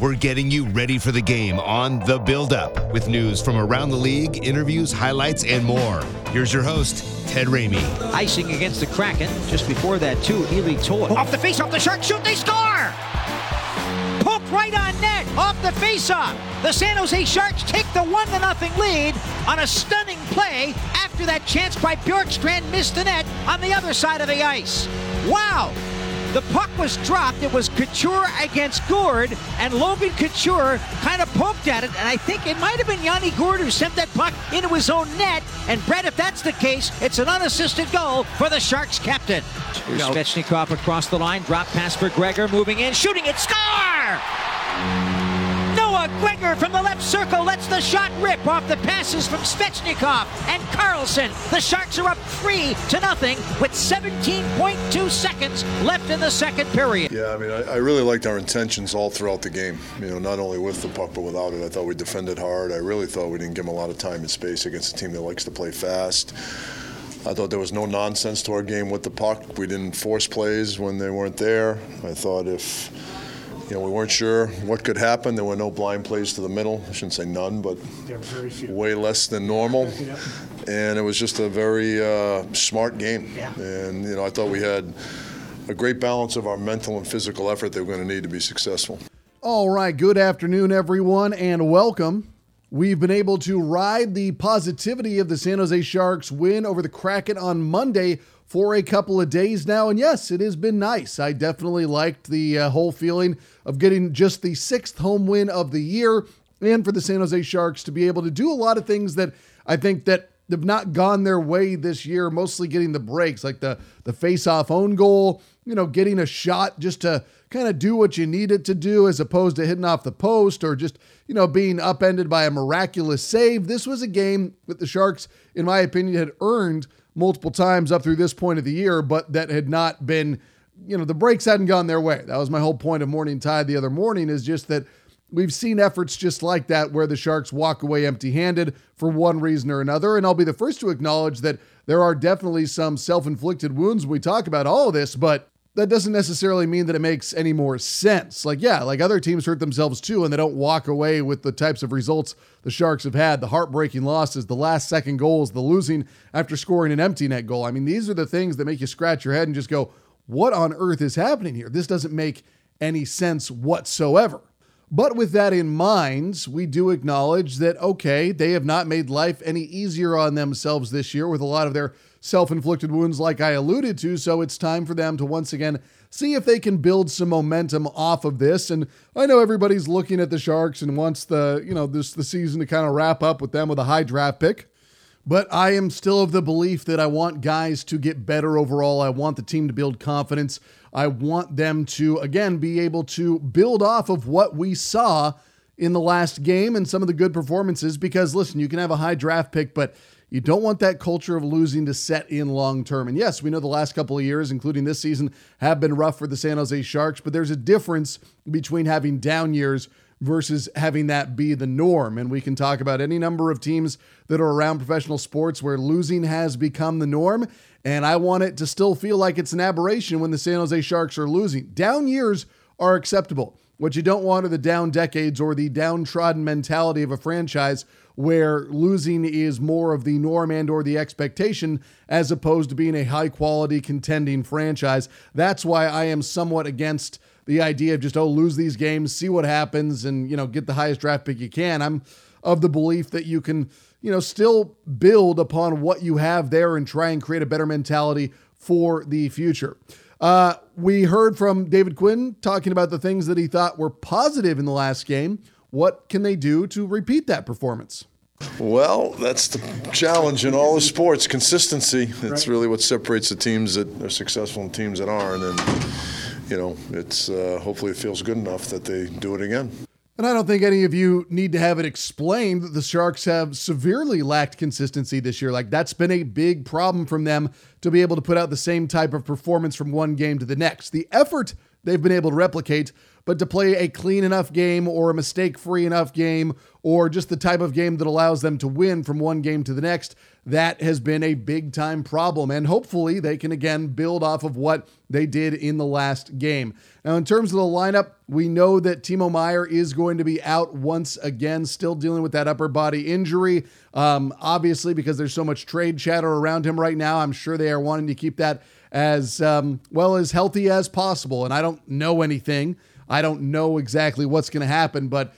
We're getting you ready for the game on The Build Up with news from around the league, interviews, highlights, and more. Here's your host, Ted Ramey. Icing against the Kraken. Just before that, too, Ely Toy. Off the face, off the shark, shoot, they score! Poked right on net, off the face-off. The San Jose Sharks take the 1 to nothing lead on a stunning play after that chance by Bjorkstrand missed the net on the other side of the ice. Wow! The puck was dropped. It was Couture against Gourde, and Logan Couture kind of poked at it, and I think it might have been Yanni Gourde who sent that puck into his own net. And Brett, if that's the case, it's an unassisted goal for the Sharks captain. Here's Svechnikov across the line, drop pass for Gregor, moving in, shooting it, score! Noah Gregor from the left circle lets the shot rip off the passes from Svechnikov and Karlsson. The Sharks are up three to nothing with 17.2 seconds left in the second period. Yeah, I mean, I, I, really liked our intentions all throughout the game. You know, not only with the puck but without it. I thought we defended hard. I really thought we didn't give them a lot of time and space against a team that likes to play fast. I thought there was no nonsense to our game with the puck. We didn't force plays when they weren't there. I thought if you know, we weren't sure what could happen. There were no blind plays to the middle. I shouldn't say none, but way less than normal. And it was just a very uh, smart game. Yeah. And, you know, I thought we had a great balance of our mental and physical effort that we're going to need to be successful. All right. Good afternoon, everyone, and welcome. We've been able to ride the positivity of the San Jose Sharks win over the Kraken on Monday for a couple of days now. And yes, it has been nice. I definitely liked the uh, whole feeling of getting just the sixth home win of the year and for the San Jose Sharks to be able to do a lot of things that I think that have not gone their way this year, mostly getting the breaks, like the the face-off own goal, you know, getting a shot just to kind of do what you need it to do as opposed to hitting off the post or just, you know, being upended by a miraculous save. This was a game that the Sharks, in my opinion, had earned multiple times up through this point of the year, but that had not been, you know, the breaks hadn't gone their way. That was my whole point of Morning Tide the other morning is just that we've seen efforts just like that where the Sharks walk away empty handed for one reason or another. And I'll be the first to acknowledge that there are definitely some self inflicted wounds we talk about all of this, but that doesn't necessarily mean that it makes any more sense. Like, yeah, like other teams hurt themselves too, and they don't walk away with the types of results the Sharks have had the heartbreaking losses, the last second goals, the losing after scoring an empty net goal. I mean, these are the things that make you scratch your head and just go, what on earth is happening here? This doesn't make any sense whatsoever. But with that in mind, we do acknowledge that, okay, they have not made life any easier on themselves this year with a lot of their self inflicted wounds, like I alluded to. So it's time for them to once again see if they can build some momentum off of this. And I know everybody's looking at the Sharks and wants the, you know, this the season to kind of wrap up with them with a high draft pick. But I am still of the belief that I want guys to get better overall. I want the team to build confidence. I want them to, again, be able to build off of what we saw in the last game and some of the good performances. Because, listen, you can have a high draft pick, but you don't want that culture of losing to set in long term. And yes, we know the last couple of years, including this season, have been rough for the San Jose Sharks, but there's a difference between having down years versus having that be the norm. And we can talk about any number of teams that are around professional sports where losing has become the norm. And I want it to still feel like it's an aberration when the San Jose Sharks are losing. Down years are acceptable. What you don't want are the down decades or the downtrodden mentality of a franchise where losing is more of the norm and or the expectation as opposed to being a high quality contending franchise. That's why I am somewhat against the idea of just oh lose these games, see what happens and you know get the highest draft pick you can. I'm of the belief that you can, you know, still build upon what you have there and try and create a better mentality for the future. Uh, we heard from David Quinn talking about the things that he thought were positive in the last game. What can they do to repeat that performance? Well, that's the challenge in all the sports consistency. It's right. really what separates the teams that are successful and teams that aren't. And, you know, it's uh, hopefully it feels good enough that they do it again. And I don't think any of you need to have it explained that the Sharks have severely lacked consistency this year. Like, that's been a big problem from them to be able to put out the same type of performance from one game to the next. The effort they've been able to replicate, but to play a clean enough game or a mistake free enough game or just the type of game that allows them to win from one game to the next, that has been a big time problem. And hopefully they can again build off of what they did in the last game. Now, in terms of the lineup, we know that Timo Meier is going to be out once again, still dealing with that upper body injury. Um, obviously, because there's so much trade chatter around him right now, I'm sure they are wanting to keep that as um, well as healthy as possible. And I don't know anything. I don't know exactly what's going to happen, but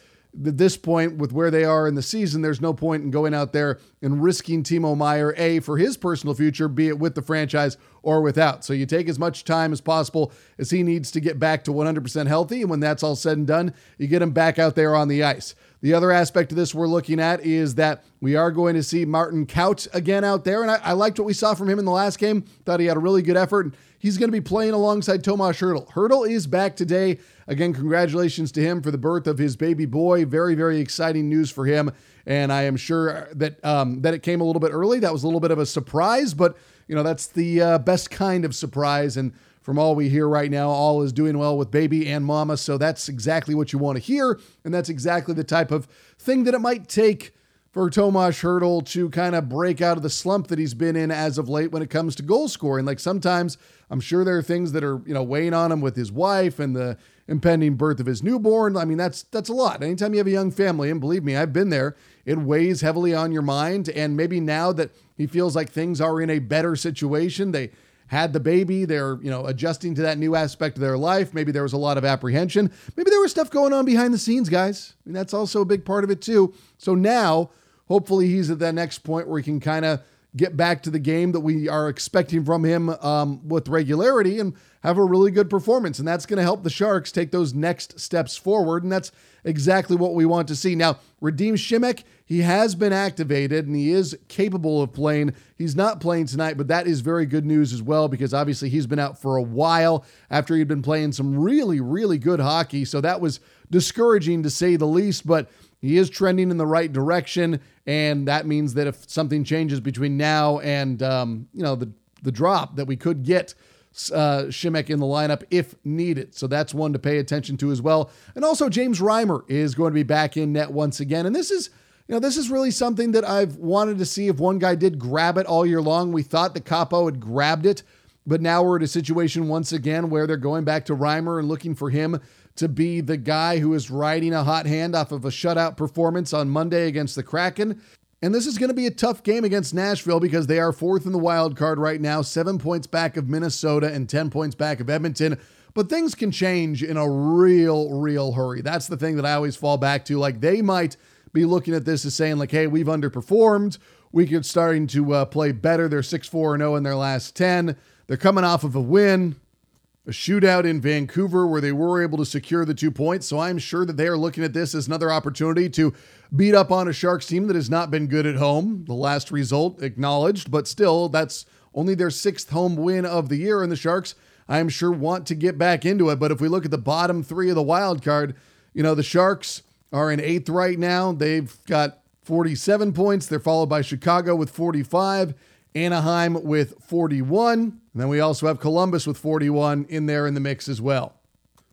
at this point, with where they are in the season, there's no point in going out there and risking Timo Meier, A, for his personal future, be it with the franchise or without. So you take as much time as possible as he needs to get back to 100% healthy. And when that's all said and done, you get him back out there on the ice. The other aspect of this we're looking at is that we are going to see Martin Kaut again out there. And I, I liked what we saw from him in the last game. Thought he had a really good effort. And he's going to be playing alongside Tomas Hertl. Hertl is back today. Again, congratulations to him for the birth of his baby boy. Very, very exciting news for him. And I am sure that um, that it came a little bit early. That was a little bit of a surprise, but you know that's the uh, best kind of surprise. And from all we hear right now, all is doing well with baby and mama. So that's exactly what you want to hear, and that's exactly the type of thing that it might take for Tomas Hertl to kind of break out of the slump that he's been in as of late when it comes to goal scoring. Like sometimes I'm sure there are things that are, you know, weighing on him with his wife and the impending birth of his newborn. I mean, that's that's a lot. Anytime you have a young family, and believe me, I've been there, it weighs heavily on your mind. And maybe now that he feels like things are in a better situation, they had the baby, they're, you know, adjusting to that new aspect of their life. Maybe there was a lot of apprehension. Maybe there was stuff going on behind the scenes, guys. I mean, that's also a big part of it too. So now hopefully he's at that next point where he can kind of get back to the game that we are expecting from him um, with regularity and have a really good performance. And that's going to help the Sharks take those next steps forward. And that's exactly what we want to see. Now, Radim Simek, he has been activated and he is capable of playing. He's not playing tonight, but that is very good news as well because obviously he's been out for a while after he'd been playing some really, really good hockey. So that was discouraging to say the least. But he is trending in the right direction, and that means that if something changes between now and um, you know the the drop, that we could get uh, Simek in the lineup if needed. So that's one to pay attention to as well. And also James Reimer is going to be back in net once again, and this is. You know, this is really something that I've wanted to see if one guy did grab it all year long. We thought the Kaapo had grabbed it, but now we're at a situation once again where they're going back to Reimer and looking for him to be the guy who is riding a hot hand off of a shutout performance on Monday against the Kraken. And this is going to be a tough game against Nashville because they are fourth in the wild card right now, seven points back of Minnesota and 10 points back of Edmonton. But things can change in a real, real hurry. That's the thing that I always fall back to. Like they might be looking at this as saying, like, hey, we've underperformed. We could starting to uh, play better. They're 6 4 0 in their last 10. They're coming off of a win a shootout in Vancouver where they were able to secure the two points. So I'm sure that they are looking at this as another opportunity to beat up on a Sharks team that has not been good at home. The last result acknowledged, but still, that's only their sixth home win of the year. And the Sharks, I'm sure, want to get back into it. But if we look at the bottom three of the wild card, you know, the Sharks are in eighth right now. They've got 47 points. They're followed by Chicago with 45, Anaheim with 41. And then we also have Columbus with 41 in there in the mix as well.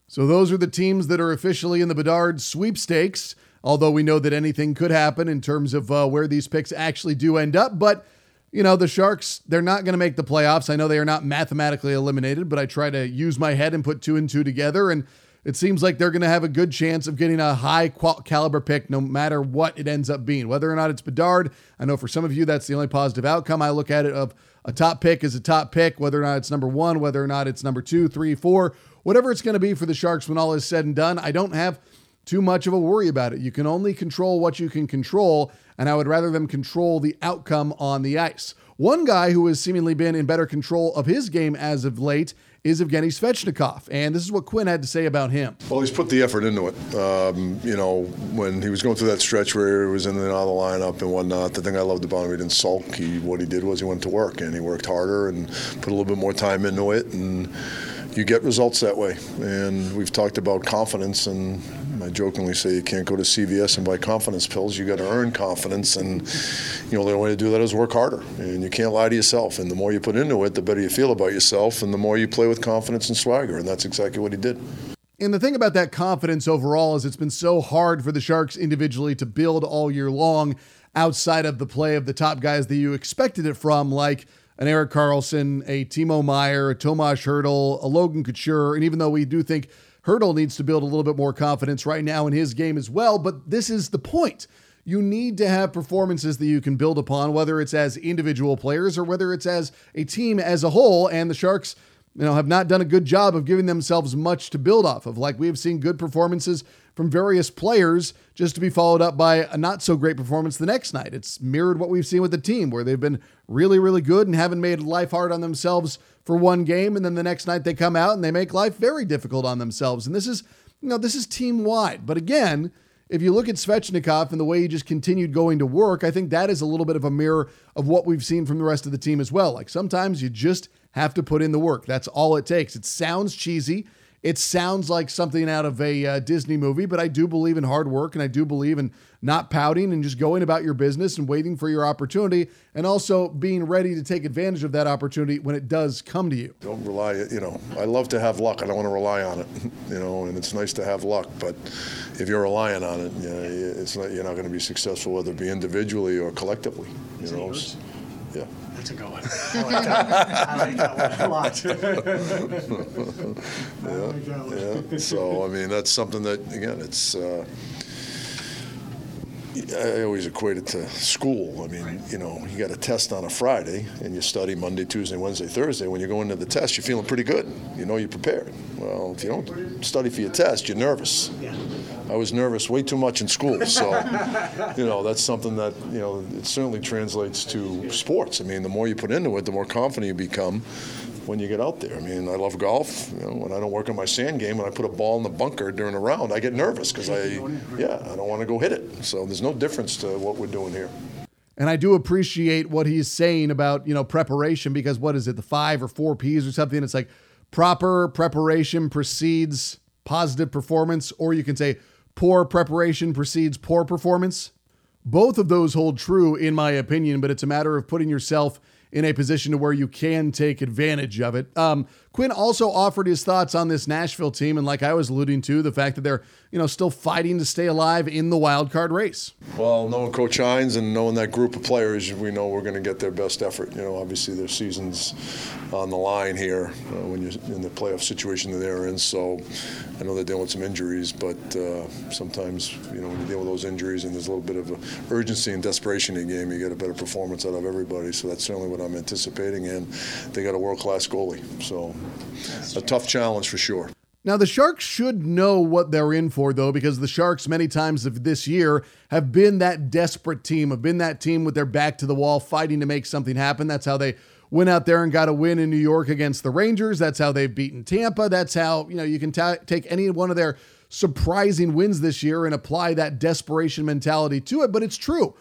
So those are the teams that are officially in the Bedard sweepstakes, although we know that anything could happen in terms of uh, where these picks actually do end up. But, you know, the Sharks, they're not going to make the playoffs. I know they are not mathematically eliminated, but I try to use my head and put two and two together. And it seems like they're going to have a good chance of getting a high caliber pick no matter what it ends up being. Whether or not it's Bedard, I know for some of you that's the only positive outcome. I look at it of a top pick is a top pick, whether or not it's number one, whether or not it's number two, three, four, whatever it's going to be for the Sharks when all is said and done. I don't have too much of a worry about it. You can only control what you can control, and I would rather them control the outcome on the ice. One guy who has seemingly been in better control of his game as of late is Evgeny Svechnikov. And this is what Quinn had to say about him. Well, he's put the effort into it. Um, you know, when he was going through that stretch where he was in and out of the lineup and whatnot, the thing I loved about him, he didn't sulk. He, what he did was he went to work and he worked harder and put a little bit more time into it. And you get results that way. And we've talked about confidence, and I jokingly say you can't go to CVS and buy confidence pills. You got to earn confidence, and you know the only way to do that is work harder. And you can't lie to yourself. And the more you put into it, the better you feel about yourself, and the more you play with confidence and swagger. And that's exactly what he did. And the thing about that confidence overall is it's been so hard for the Sharks individually to build all year long outside of the play of the top guys that you expected it from, like an Erik Karlsson, a Timo Meier, a Tomas Hertl, a Logan Couture. And even though we do think Hertl needs to build a little bit more confidence right now in his game as well, but this is the point. You need to have performances that you can build upon, whether it's as individual players or whether it's as a team as a whole. And the Sharks you know, have not done a good job of giving themselves much to build off of. Like we have seen good performances from various players just to be followed up by a not so great performance the next night. It's mirrored what we've seen with the team where they've been really, really good and haven't made life hard on themselves for one game. And then the next night they come out and they make life very difficult on themselves. And this is, you know, this is team wide. But again, if you look at Svechnikov and the way he just continued going to work, I think that is a little bit of a mirror of what we've seen from the rest of the team as well. Like sometimes you just have to put in the work. That's all it takes. It sounds cheesy. It sounds like something out of a uh, Disney movie, but I do believe in hard work and I do believe in not pouting and just going about your business and waiting for your opportunity and also being ready to take advantage of that opportunity when it does come to you. Don't rely, you know, I love to have luck. I don't want to rely on it, you know, and it's nice to have luck, but if you're relying on it, you know, it's not, you're not going to be successful, whether it be individually or collectively, you know. Yeah. That's a good one. I like that. I like that one a lot. yeah, yeah. So I mean, that's something that again, it's. Uh, I always equate it to school. I mean, right. you know, you got a test on a Friday and you study Monday, Tuesday, Wednesday, Thursday. When you go into the test, you're feeling pretty good. You know you're prepared. Well, if you don't study for your test, you're nervous. Yeah. I was nervous way too much in school. So, you know, that's something that, you know, it certainly translates to sports. I mean, the more you put into it, the more confident you become when you get out there. I mean, I love golf. You know, when I don't work on my sand game, when I put a ball in the bunker during a round, I get nervous because I, yeah, I don't want to go hit it. So there's no difference to what we're doing here. And I do appreciate what he's saying about, you know, preparation because what is it, the five or four P's or something? It's like proper preparation precedes positive performance, or you can say poor preparation precedes poor performance. Both of those hold true, in my opinion, but it's a matter of putting yourself in a position to where you can take advantage of it. Um, Quinn also offered his thoughts on this Nashville team, and like I was alluding to, the fact that they're you know still fighting to stay alive in the wild card race. Well, knowing Coach Hynes and knowing that group of players, we know we're going to get their best effort. You know, obviously their season's on the line here uh, when you're in the playoff situation that they're in. So I know they're dealing with some injuries, but uh, sometimes you know when you deal with those injuries and there's a little bit of urgency and desperation in the game, you get a better performance out of everybody. So that's certainly what I'm anticipating, and they got a world-class goalie. So a tough challenge for sure. Now, the Sharks should know what they're in for, though, because the Sharks, many times of this year, have been that desperate team, have been that team with their back to the wall, fighting to make something happen. That's how they went out there and got a win in New York against the Rangers. That's how they've beaten Tampa. That's how, you know, you can ta- take any one of their surprising wins this year and apply that desperation mentality to it. But it's true.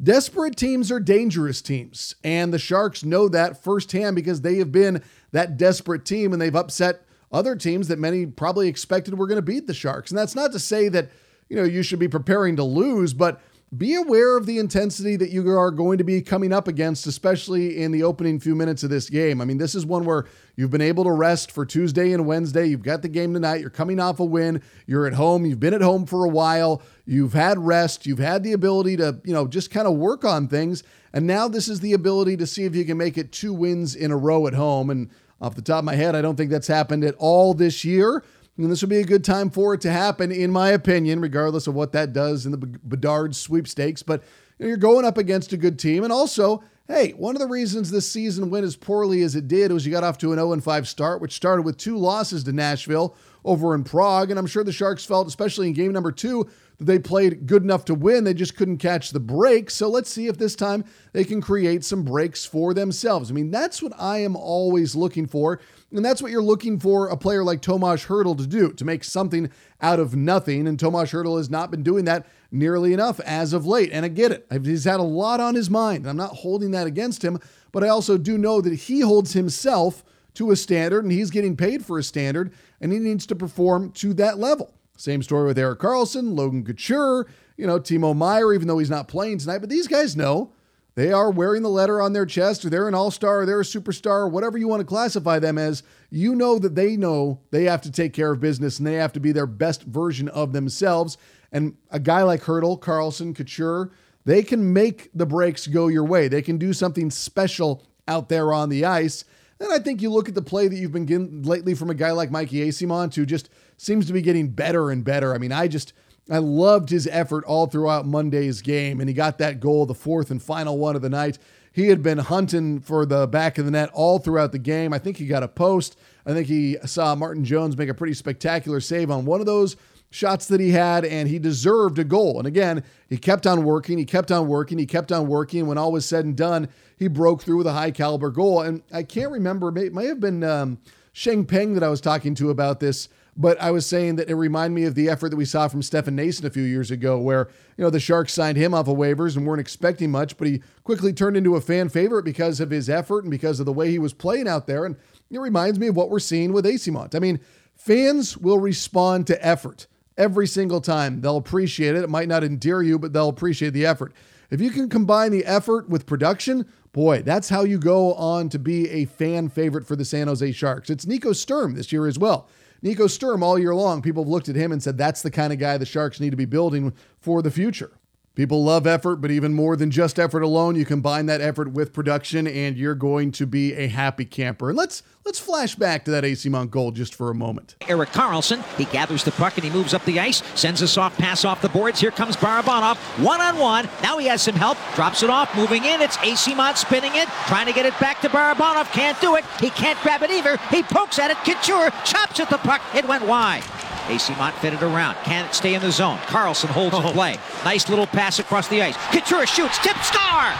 Desperate teams are dangerous teams. And the Sharks know that firsthand because they have been that desperate team and they've upset other teams that many probably expected were going to beat the Sharks. And that's not to say that, you know, you should be preparing to lose, but be aware of the intensity that you are going to be coming up against, especially in the opening few minutes of this game. I mean, this is one where you've been able to rest for Tuesday and Wednesday. You've got the game tonight. You're coming off a win. You're at home. You've been at home for a while. You've had rest. You've had the ability to, you know, just kind of work on things. And now this is the ability to see if you can make it two wins in a row at home. And off the top of my head, I don't think that's happened at all this year. And this would be a good time for it to happen, in my opinion, regardless of what that does in the Bedard sweepstakes. But you know, you're going up against a good team. And also, hey, one of the reasons this season went as poorly as it did was you got off to an 0 5 start, which started with two losses to Nashville over in Prague. And I'm sure the Sharks felt, especially in game number two, they played good enough to win. They just couldn't catch the break. So let's see if this time they can create some breaks for themselves. I mean, that's what I am always looking for. And that's what you're looking for a player like Tomas Hertl to do, to make something out of nothing. And Tomas Hertl has not been doing that nearly enough as of late. And I get it. He's had a lot on his mind. I'm not holding that against him, but I also do know that he holds himself to a standard, and he's getting paid for a standard, and he needs to perform to that level. Same story with Erik Karlsson, Logan Couture, you know, Timo Meier, even though he's not playing tonight. But these guys know they are wearing the letter on their chest, or they're an all star, or they're a superstar, whatever you want to classify them as. You know that they know they have to take care of business and they have to be their best version of themselves. And a guy like Hertl, Karlsson, Couture, they can make the breaks go your way. They can do something special out there on the ice. And I think you look at the play that you've been getting lately from a guy like Mikey Eyssimont, who just seems to be getting better and better. I mean, I just I loved his effort all throughout Monday's game, and he got that goal, the fourth and final one of the night. He had been hunting for the back of the net all throughout the game. I think he got a post. I think he saw Martin Jones make a pretty spectacular save on one of those shots that he had, and he deserved a goal. And again, he kept on working, he kept on working, he kept on working. When all was said and done, he broke through with a high caliber goal. And I can't remember, it may have been um, Sheng Peng that I was talking to about this. But I was saying that it reminded me of the effort that we saw from Stefan Noesen a few years ago, where you know the Sharks signed him off of waivers and weren't expecting much, but he quickly turned into a fan favorite because of his effort and because of the way he was playing out there. And it reminds me of what we're seeing with Eyssimont. I mean, fans will respond to effort every single time. They'll appreciate it. It might not endear you, but they'll appreciate the effort. If you can combine the effort with production, boy, that's how you go on to be a fan favorite for the San Jose Sharks. It's Nico Sturm this year as well. Nico Sturm, all year long, people have looked at him and said that's the kind of guy the Sharks need to be building for the future. People love effort, but even more than just effort alone, you combine that effort with production and you're going to be a happy camper. And let's let's flash back to that Eyssimont goal just for a moment. Erik Karlsson, he gathers the puck and he moves up the ice, sends a soft pass off the boards. Here comes Barabanov, one on one. Now he has some help, drops it off, moving in. It's Eyssimont spinning it, trying to get it back to Barabanov. Can't do it. He can't grab it either. He pokes at it. Couture chops at the puck. It went wide. Eyssimont fitted around. Can it stay in the zone? Karlsson holds oh. the play. Nice little pass across the ice. Couture shoots. Tip star.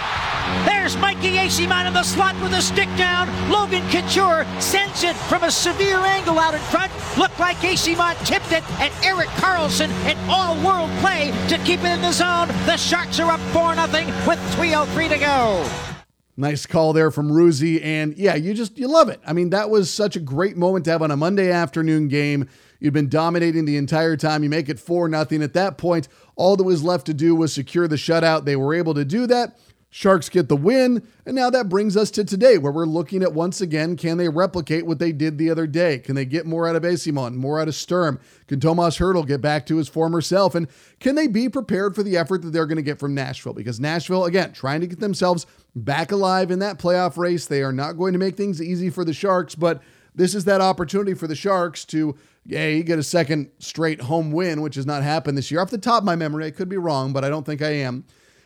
There's Mikey Eyssimont in the slot with a stick down. Logan Couture sends it from a severe angle out in front. Looked like Eyssimont tipped it, and Erik Karlsson an all-world play to keep it in the zone. The Sharks are up 4-0 with 3.03 to go. Nice call there from Ruzi. And yeah, you just, you love it. I mean, that was such a great moment to have on a Monday afternoon game. You'd been dominating the entire time. You make it 4 nothing. At that point, all that was left to do was secure the shutout. They were able to do that. Sharks get the win. And now that brings us to today, where we're looking at once again can they replicate what they did the other day? Can they get more out of Eyssimont, more out of Sturm? Can Tomas Hertl get back to his former self? And can they be prepared for the effort that they're going to get from Nashville? Because Nashville, again, trying to get themselves back alive in that playoff race. They are not going to make things easy for the Sharks, but this is that opportunity for the Sharks to you get a second straight home win, which has not happened this year. Off the top of my memory, I could be wrong, but I don't think I am.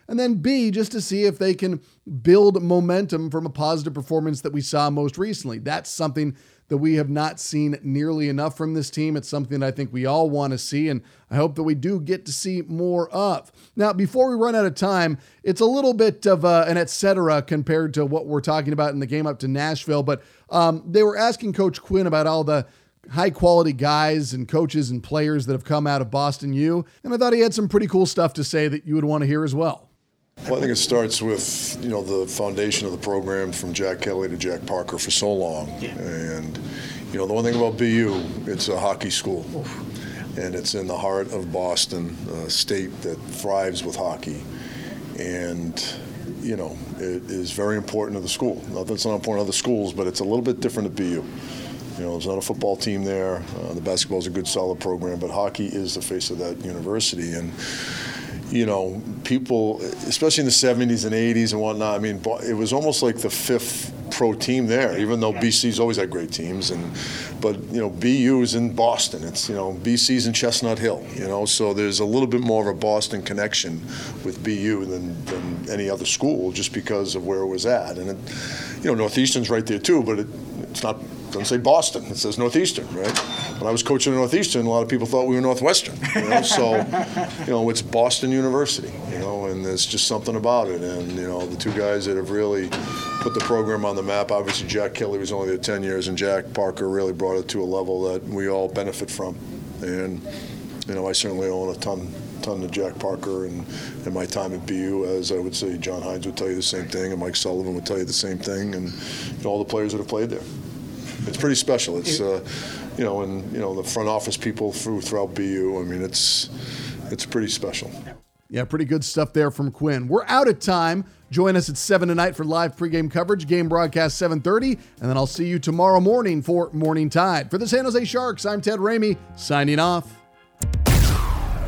And then B, just to see if they can build momentum from a positive performance that we saw most recently. That's something that we have not seen nearly enough from this team. It's something I think we all want to see, and I hope that we do get to see more of. Now, before we run out of time, it's a little bit of uh, an etc. compared to what we're talking about in the game up to Nashville, but um, they were asking Coach Quinn about all the high quality guys and coaches and players that have come out of Boston U. And I thought he had some pretty cool stuff to say that you would want to hear as well. Well, I think it starts with you know the foundation of the program from Jack Kelly to Jack Parker for so long, yeah. and you know the one thing about BU, it's a hockey school, Oof. and it's in the heart of Boston, a state that thrives with hockey, and you know it is very important to the school. Not that it's not important to other schools, but it's a little bit different at BU. You know, there's not a football team there. Uh, the basketball is a good, solid program, but hockey is the face of that university. And you know, people, especially in the 70s and 80s and whatnot. I mean, it was almost like the fifth pro team there, even though BC's always had great teams. And but you know, BU is in Boston. It's you know, BC's in Chestnut Hill. You know, so there's a little bit more of a Boston connection with BU than, than any other school, just because of where it was at. And it, you know, Northeastern's right there too, but it, it's not doesn't say Boston. It says Northeastern, right? When I was coaching at Northeastern, a lot of people thought we were Northwestern. You know? so, you know, it's Boston University. You know, and there's just something about it. And you know, the two guys that have really put the program on the map. Obviously, Jack Kelly was only there 10 years, and Jack Parker really brought it to a level that we all benefit from. And you know, I certainly own a ton ton to Jack Parker and, and my time at BU, as I would say John Hynes would tell you the same thing, and Mike Sullivan would tell you the same thing, and you know, all the players that have played there. It's pretty special. It's uh, you know, and you know the front office people through throughout BU. I mean, it's it's pretty special. Yeah, pretty good stuff there from Quinn. We're out of time. Join us at 7 tonight for live pregame coverage, game broadcast 7.30, and then I'll see you tomorrow morning for Morning Tide. For the San Jose Sharks, I'm Ted Ramey, signing off.